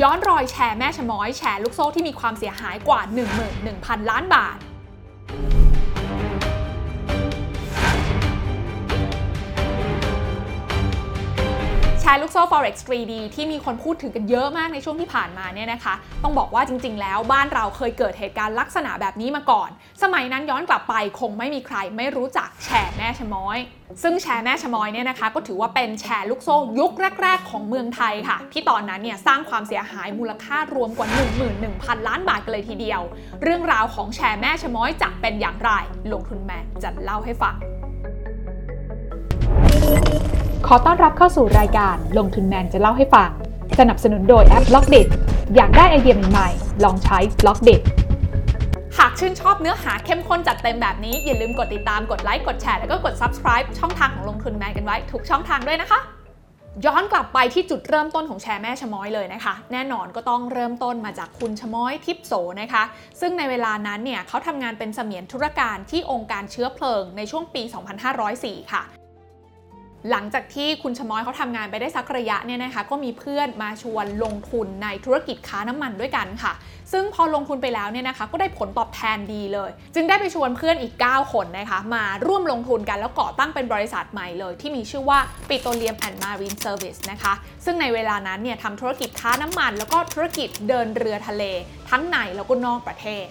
ย้อนรอยแชร์แม่ชะม้อยแชร์ลูกโซ่ที่มีความเสียหายกว่า 11,000 ล้านบาท ร์ลูกโซ่ forex 3D ที่มีคนพูดถึงกันเยอะมากในช่วงที่ผ่านมาเนี่ยนะคะ ต้องบอกว่าจริง ๆ แล้วบ้านเราเคยเกิดเหตุการณ์ลักษณะแบบนี้มาก่อน สมัยนั้นย้อนกลับไปคงไม่มีใครไม่รู้จักแชร์แม่ชะม้อย ซึ่งแชร์แม่ชะม้อยเนี่ยนะคะ ก็ถือว่าเป็นแชร์ลูกโซ่ยุคแรก ๆ ของเมืองไทยค่ะ ที่ตอนนั้นเนี่ยสร้างความเสียหายมูลค่ารวมกว่า 11,000 ล้านบาทกันเลยทีเดียว เรื่องราวของแชร์แม่ชะม้อยจะเป็นอย่างไรลงทุนแมนจะเล่าให้ฟัง ขอต้อนรับเข้าสู่รายการลงทุนแมนจะเล่าให้ฟัง สนับสนุนโดยแอป b ล็อกเดอยากได้ไอเดียใหม่ๆ ลองใช้ b ล็อกเดหากชื่นชอบเนื้อหาเข้มข้นจัดเต็มแบบนี้ อย่าลืมกดติดตามกดไลค์กดแชร์แล้วก็กด subscribe ช่องทางของลงทุนแมนกันไว้ทุกช่องทางด้วยนะคะ ย้อนกลับไปที่จุดเริ่มต้นของแชร์แม่ชะม้อยเลยนะคะ แน่นอนก็ต้องเริ่มต้นมาจากคุณชะม้อยทิพโสนะคะ ซึ่งในเวลานั้นเนี่ยเขาทำงานเป็นเสมียนธุรการที่องค์การเชื้อเพลิงในช่วงปี 2504 ค่ะ หลังจากที่คุณชะม้อยเขาทำงานไปได้สักระยะเนี่ยนะคะก็มีเพื่อนมาชวนลงทุนในธุรกิจค้าน้ำมันด้วยกันค่ะ ซึ่งพอลงทุนไปแล้วเนี่ยนะคะ ก็ได้ผลตอบแทนดีเลย จึงได้ไปชวนเพื่อนอีก 9 คนนะคะ มาร่วมลงทุนกันแล้วก่อตั้งเป็นบริษัทใหม่เลย ที่มีชื่อว่า Petroleum and Marine Service นะคะ ซึ่งในเวลานั้นเนี่ยทำธุรกิจค้าน้ำมัน แล้วก็ธุรกิจเดินเรือทะเล ทั้งในแล้วก็นอกประเทศ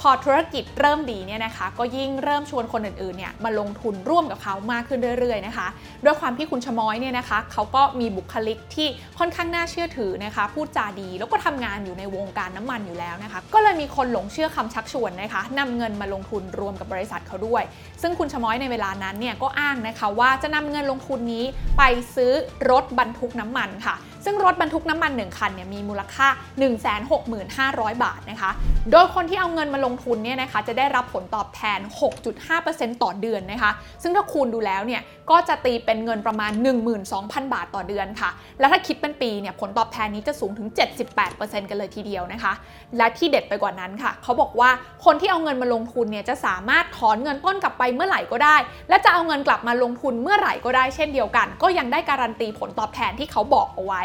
พอธุรกิจเริ่มดีเนี่ยนะคะ ก็ยิ่งเริ่มชวนคนอื่นๆเนี่ยมาลงทุนร่วมกับเขามากขึ้นเรื่อยๆนะคะด้วยความที่คุณชะม้อยเนี่ยนะคะเขาก็มีบุคลิกที่ค่อนข้างน่าเชื่อถือนะคะ พูดจาดีแล้วก็ทำงานอยู่ในวงการน้ำมันอยู่แล้วนะคะ ก็เลยมีคนหลงเชื่อคำชักชวนนะคะนำเงินมาลงทุนรวมกับบริษัทเขาด้วย ซึ่งคุณชะม้อยในเวลานั้นเนี่ยก็อ้างนะคะว่าจะนำเงินลงทุนนี้ไปซื้อรถบรรทุกน้ำมันค่ะ ซึ่งรถบรรทุกน้ำมัน 1 คันเนี่ยมีมูลค่า 165,000 บาทนะคะ โดยคนที่เอาเงินมาลงทุนเนี่ยนะคะจะได้รับผลตอบแทน 6.5%ต่อเดือนนะคะ ซึ่งถ้าคูณดูแล้วเนี่ยก็จะตีเป็นเงินประมาณ 12,000 บาทต่อเดือนค่ะ แล้วถ้าคิดเป็นปีเนี่ยผลตอบแทนนี้จะสูงถึง 78%กันเลยทีเดียวนะคะ และที่เด็ดไปกว่านั้นค่ะเขาบอกว่าคนที่เอาเงินมาลงทุนเนี่ยจะสามารถถอนเงินต้นกลับไปเมื่อไหร่ก็ได้ และจะเอาเงินกลับมาลงทุนเมื่อไหร่ก็ได้เช่นเดียวกัน ก็ยังได้การันตีผลตอบแทนที่เขาบอกเอาไว้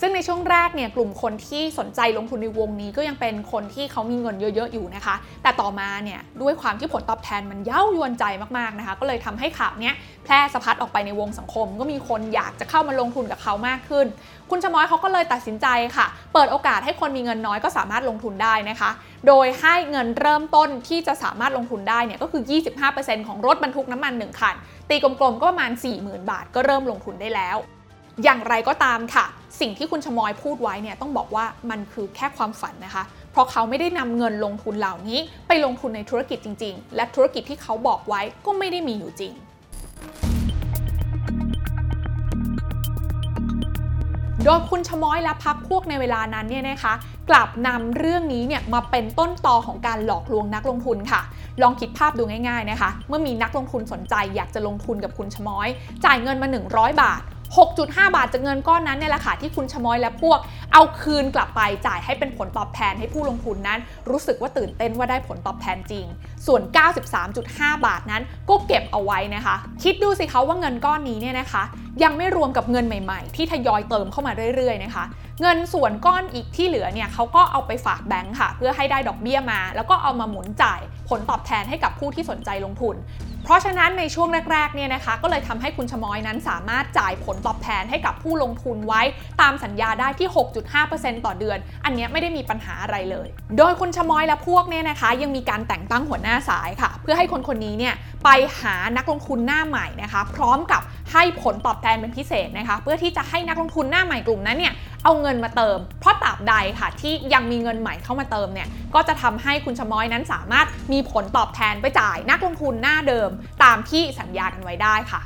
ซึ่งในช่วงแรกเนี่ยกลุ่มคนที่สนใจลงทุนในวงนี้ก็ยังเป็นคนที่เขามีเงินเยอะ ๆ อยู่นะคะ แต่ต่อมาเนี่ยด้วยความที่ผลตอบแทนมันเย้ายวนใจมากๆนะคะ ก็เลยทำให้ข่าวเนี้ยแพร่สะพัดออกไปในวงสังคม ก็มีคนอยากจะเข้ามาลงทุนกับเขามากขึ้น คุณชมอยเขาก็เลยตัดสินใจค่ะ เปิดโอกาสให้คนมีเงินน้อยก็สามารถลงทุนได้นะคะ โดยให้เงินเริ่มต้นที่จะสามารถลงทุนได้เนี่ยก็คือ 25%ของรถบรรทุกน้ำมัน1คันตีกลมๆก็ประมาณ40,000 บาท ก็เริ่มลงทุนได้แล้ว อย่างไรก็ตามค่ะ สิ่งที่คุณชมอยพูดไว้เนี่ยต้องบอกว่ามันคือแค่ความฝันนะคะ เพราะเขาไม่ได้นำเงินลงทุนเหล่านี้ ไปลงทุนในธุรกิจจริง ๆ และธุรกิจที่เขาบอกไว้ก็ไม่ได้มีอยู่จริงโดยคุณชมอยและพักพวกในเวลานั้นเนี่ยนะคะ กลับนำเรื่องนี้เนี่ยมาเป็นต้นตอของการหลอกลวงนักลงทุนค่ะ ลองคิดภาพดูง่ายๆนะคะ เมื่อมีนักลงทุนสนใจอยากจะลงทุนกับคุณชมอย จ่ายเงินมา 100 บาท 6.5 บาทจากเงินก้อนนั้นเนี่ยแหละค่ะที่คุณชมอยและพวก เอาคืนกลับไปจ่ายให้เป็นผลตอบแทนให้ผู้ลงทุนนั้น รู้สึกว่าตื่นเต้นว่าได้ผลตอบแทนจริง ส่วน 93.5 บาทนั้นก็เก็บเอาไว้นะคะ คิดดูสิคะว่าเงินก้อนนี้เนี่ยนะคะ ยังไม่รวมกับเงินใหม่ๆ ที่ทยอยเติมเข้ามาเรื่อยๆนะคะเงินส่วนก้อนอีกที่เหลือเนี่ยเขาก็เอาไปฝากแบงค์ค่ะ เพื่อให้ได้ดอกเบี้ยมา แล้วก็เอามาหมุนจ่ายผลตอบแทนให้กับผู้ที่สนใจลงทุน เพราะฉะนั้นในช่วงแรกๆเนี่ยนะคะก็เลยทำให้คุณชมอยนั้นสามารถจ่ายผลตอบแทนให้กับผู้ลงทุนไว้ตามสัญญาได้ที่ 6.5%ต่อเดือน อันเนี้ยไม่ได้มีปัญหาอะไรเลย โดยคุณชมอยและพวกเนี่ยนะคะ ยังมีการแต่งตั้งหัวหน้าสายค่ะ เพื่อให้คนคนนี้เนี่ยไปหานักลงทุนหน้าใหม่นะคะ พร้อมกับให้ผลตอบแทนเป็นพิเศษนะคะ เพื่อที่จะให้นักลงทุนหน้าใหม่กลุ่มนั้นเนี่ย เอาเงินมาเติม เพราะตราบใดค่ะที่ยังมีเงินใหม่เข้ามาเติมเนี่ยก็จะทำให้คุณชม้อยนั้นสามารถมีผลตอบแทนไปจ่ายนักลงทุนหน้าเดิม ตามที่สัญญากันไว้ได้ค่ะ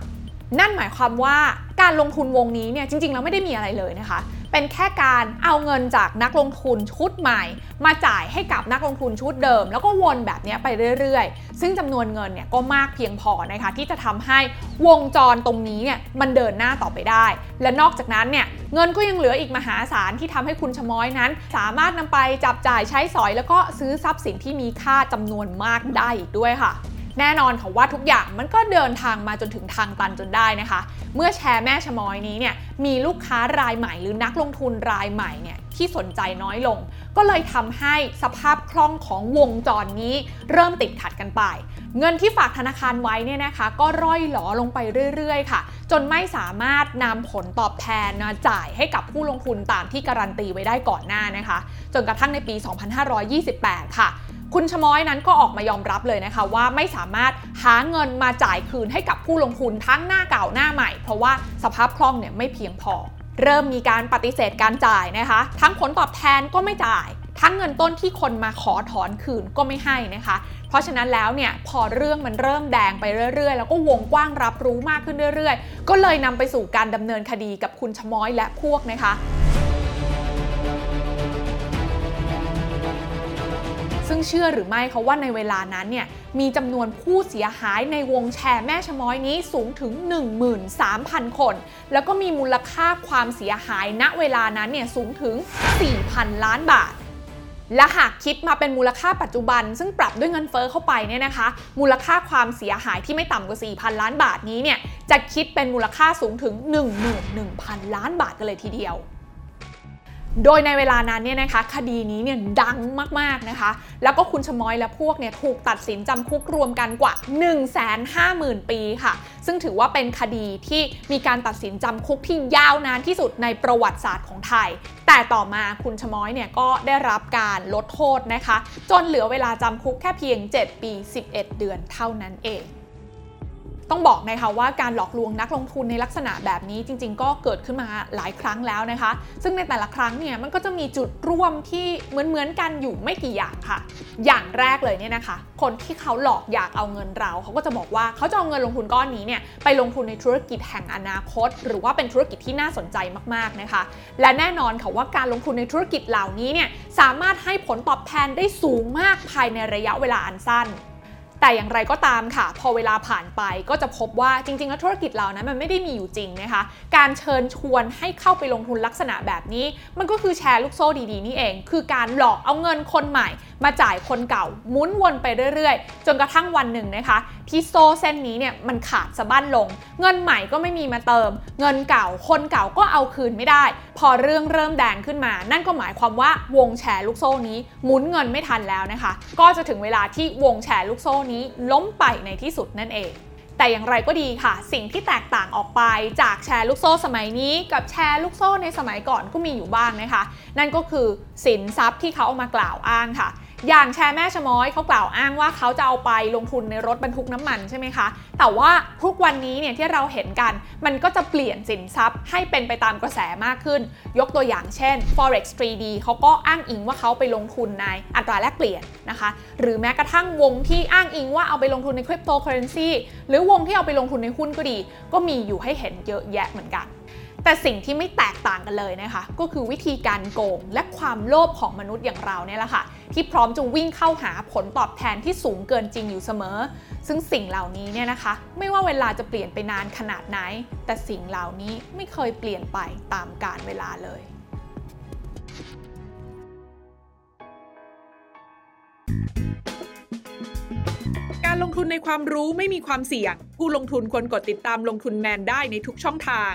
นั่นหมายความว่าการลงทุนวงนี้เนี่ยจริงๆแล้วไม่ได้มีอะไรเลยนะคะเป็นแค่การเอาเงินจากนักลงทุนชุดใหม่ มาจ่ายให้กับนักลงทุนชุดเดิม แล้วก็วนแบบนี้ไปเรื่อยๆ ซึ่งจำนวนเงินเนี่ยก็มากเพียงพอนะคะที่จะทำให้วงจรตรงนี้เนี่ยมันเดินหน้าต่อไปได้ และนอกจากนั้นเนี่ย เงินก็ยังเหลืออีกมหาศาลที่ทำให้คุณชะม้อยนั้น สามารถนำไปจับจ่ายใช้สอยแล้วก็ซื้อทรัพย์สินที่มีค่าจำนวนมากได้อีกด้วยค่ะ แน่นอนค่ะว่าทุกอย่างมันก็เดินทางมาจนถึงทางตันจนได้นะคะ เมื่อแชร์แม่ชะมอยนี้เนี่ยมีลูกค้ารายใหม่หรือนักลงทุนรายใหม่เนี่ยที่สนใจน้อยลง ก็เลยทำให้สภาพคล่องของวงจรนี้ เริ่มติดขัดกันไป เงินที่ฝากธนาคารไว้เนี่ยนะคะ ก็ร่อยหลอลงไปเรื่อยๆ ค่ะ จนไม่สามารถนำผลตอบแทนมาจ่ายให้กับผู้ลงทุนตามที่การันตีไว้ได้ก่อนหน้านะคะ จนกระทั่งในปี 2528 ค่ะ คุณชม้อยนั้นก็ออกมายอมรับเลยนะคะว่าไม่สามารถหาเงินมาจ่ายคืนให้กับผู้ลงทุนทั้งหน้าเก่าหน้าใหม่ เพราะว่าสภาพคล่องเนี่ยไม่เพียงพอ เริ่มมีการปฏิเสธการจ่ายนะคะ ทั้งผลตอบแทนก็ไม่จ่าย ทั้งเงินต้นที่คนมาขอถอนคืนก็ไม่ให้นะคะ เพราะฉะนั้นแล้วเนี่ยพอเรื่องมันเริ่มแดงไปเรื่อย ๆ แล้วก็วงกว้างรับรู้มากขึ้นเรื่อย ๆ ก็เลยนำไปสู่การดำเนินคดีกับคุณชม้อยและพวกนะคะ ซึ่งเชื่อหรือไม่เขาว่าในเวลานั้นเนี่ยมีจำนวนผู้เสียหายในวงแชร์แม่ชะม้อยนี้สูงถึง 13,000 คน แล้วก็มีมูลค่าความเสียหายณเวลานั้นเนี่ยสูงถึง 4,000 ล้านบาทและหากคิดมาเป็นมูลค่าปัจจุบัน ซึ่งปรับด้วยเงินเฟอ้อเข้าไปเนี่ยนะคะ มูลค่าความเสียหายที่ไม่ต่ำกว่า 4,000 ล้านบาทนี้เนี่ยจะคิดเป็นมูลค่าสูงถึง 11,000 ล้านบาทกันเลยทีเดียว โดยในเวลานั้นเนี่ยนะคะคดีนี้เนี่ยดังมากๆนะคะ แล้วก็คุณชะม้อยและพวกเนี่ยถูกตัดสินจำคุกรวมกันกว่า 150,000 ปีค่ะ ซึ่งถือว่าเป็นคดีที่มีการตัดสินจำคุกที่ยาวนานที่สุดในประวัติศาสตร์ของไทย แต่ต่อมาคุณชะม้อยเนี่ยก็ได้รับการลดโทษนะคะ จนเหลือเวลาจำคุกแค่เพียง 7 ปี 11 เดือนเท่านั้นเอง ต้องบอกนะคะว่าการหลอกลวงนักลงทุนในลักษณะแบบนี้จริง ๆ ก็เกิดขึ้นมาหลายครั้งแล้วนะคะ ซึ่งในแต่ละครั้งเนี่ยมันก็จะมีจุดร่วมที่เหมือนๆกันอยู่ไม่กี่อย่างค่ะ อย่างแรกเลยเนี่ยนะคะ คนที่เขาหลอกอยากเอาเงินเรา เขาก็จะบอกว่าเขาจะเอาเงินลงทุนก้อนนี้เนี่ยไปลงทุนในธุรกิจแห่งอนาคต หรือว่าเป็นธุรกิจที่น่าสนใจมากๆนะคะ และแน่นอนค่ะว่าการลงทุนในธุรกิจเหล่านี้เนี่ยสามารถให้ผลตอบแทนได้สูงมากภายในระยะเวลาอันสั้น แต่อย่างไรก็ตามค่ะ พอเวลาผ่านไปก็จะพบว่าจริง ๆ แล้วธุรกิจเหล่านั้นมันไม่ได้มีอยู่จริงนะคะ การเชิญชวนให้เข้าไปลงทุนลักษณะแบบนี้ มันก็คือแชร์ลูกโซ่ดี ๆ นี่เอง คือการหลอกเอาเงินคนใหม่ มาจ่ายคนเก่าหมุนวนไปเรื่อย ๆ จนกระทั่งวันหนึ่งนะคะ ที่โซ่เส้นนี้เนี่ยมันขาดสะบั้นลง เงินใหม่ก็ไม่มีมาเติม เงินเก่าคนเก่าก็เอาคืนไม่ได้ พอเรื่องเริ่มแดงขึ้นมา นั่นก็หมายความว่าวงแชร์ลูกโซ่นี้หมุนเงินไม่ทันแล้วนะคะ ก็จะถึงเวลาที่วงแชร์ลูกโซ่นี้ล้มไปในที่สุดนั่นเอง แต่อย่างไรก็ดีค่ะ สิ่งที่แตกต่างออกไปจากแชร์ลูกโซ่สมัยนี้ กับแชร์ลูกโซ่ในสมัยก่อนก็มีอยู่บ้างนะคะ นั่นก็คือสินทรัพย์ที่เขาเอามากล่าวอ้างค่ะ อย่างแชร์แม่ชะม้อยเขากล่าวอ้างว่าเขาจะเอาไปลงทุนในรถบรรทุกน้ำมันใช่ไหมคะ แต่ว่าทุกวันนี้เนี่ยที่เราเห็นกัน มันก็จะเปลี่ยนสินทรัพย์ให้เป็นไปตามกระแสมากขึ้น ยกตัวอย่างเช่น forex 3D เขาก็อ้างอิงว่าเขาไปลงทุนในอัตราแลกเปลี่ยนนะคะ หรือแม้กระทั่งวงที่อ้างอิงว่าเอาไปลงทุนในคริปโตเคอเรนซีหรือวงที่เอาไปลงทุนในหุ้นก็ดี ก็มีอยู่ให้เห็นเยอะแยะเหมือนกัน แต่สิ่งที่ไม่แตกต่างกันเลยนะคะ ก็คือวิธีการโกงและความโลภของมนุษย์อย่างเราเนี่ยแหละค่ะ ที่พร้อมจะวิ่งเข้าหาผลตอบแทนที่สูงเกินจริงอยู่เสมอ ซึ่งสิ่งเหล่านี้เนี่ยนะคะ ไม่ว่าเวลาจะเปลี่ยนไปนานขนาดไหน แต่สิ่งเหล่านี้ไม่เคยเปลี่ยนไปตามกาลเวลาเลยการลงทุนในความรู้ไม่มีความเสี่ยง ผู้ลงทุนควรกดติดตามลงทุนแมนได้ในทุกช่องทาง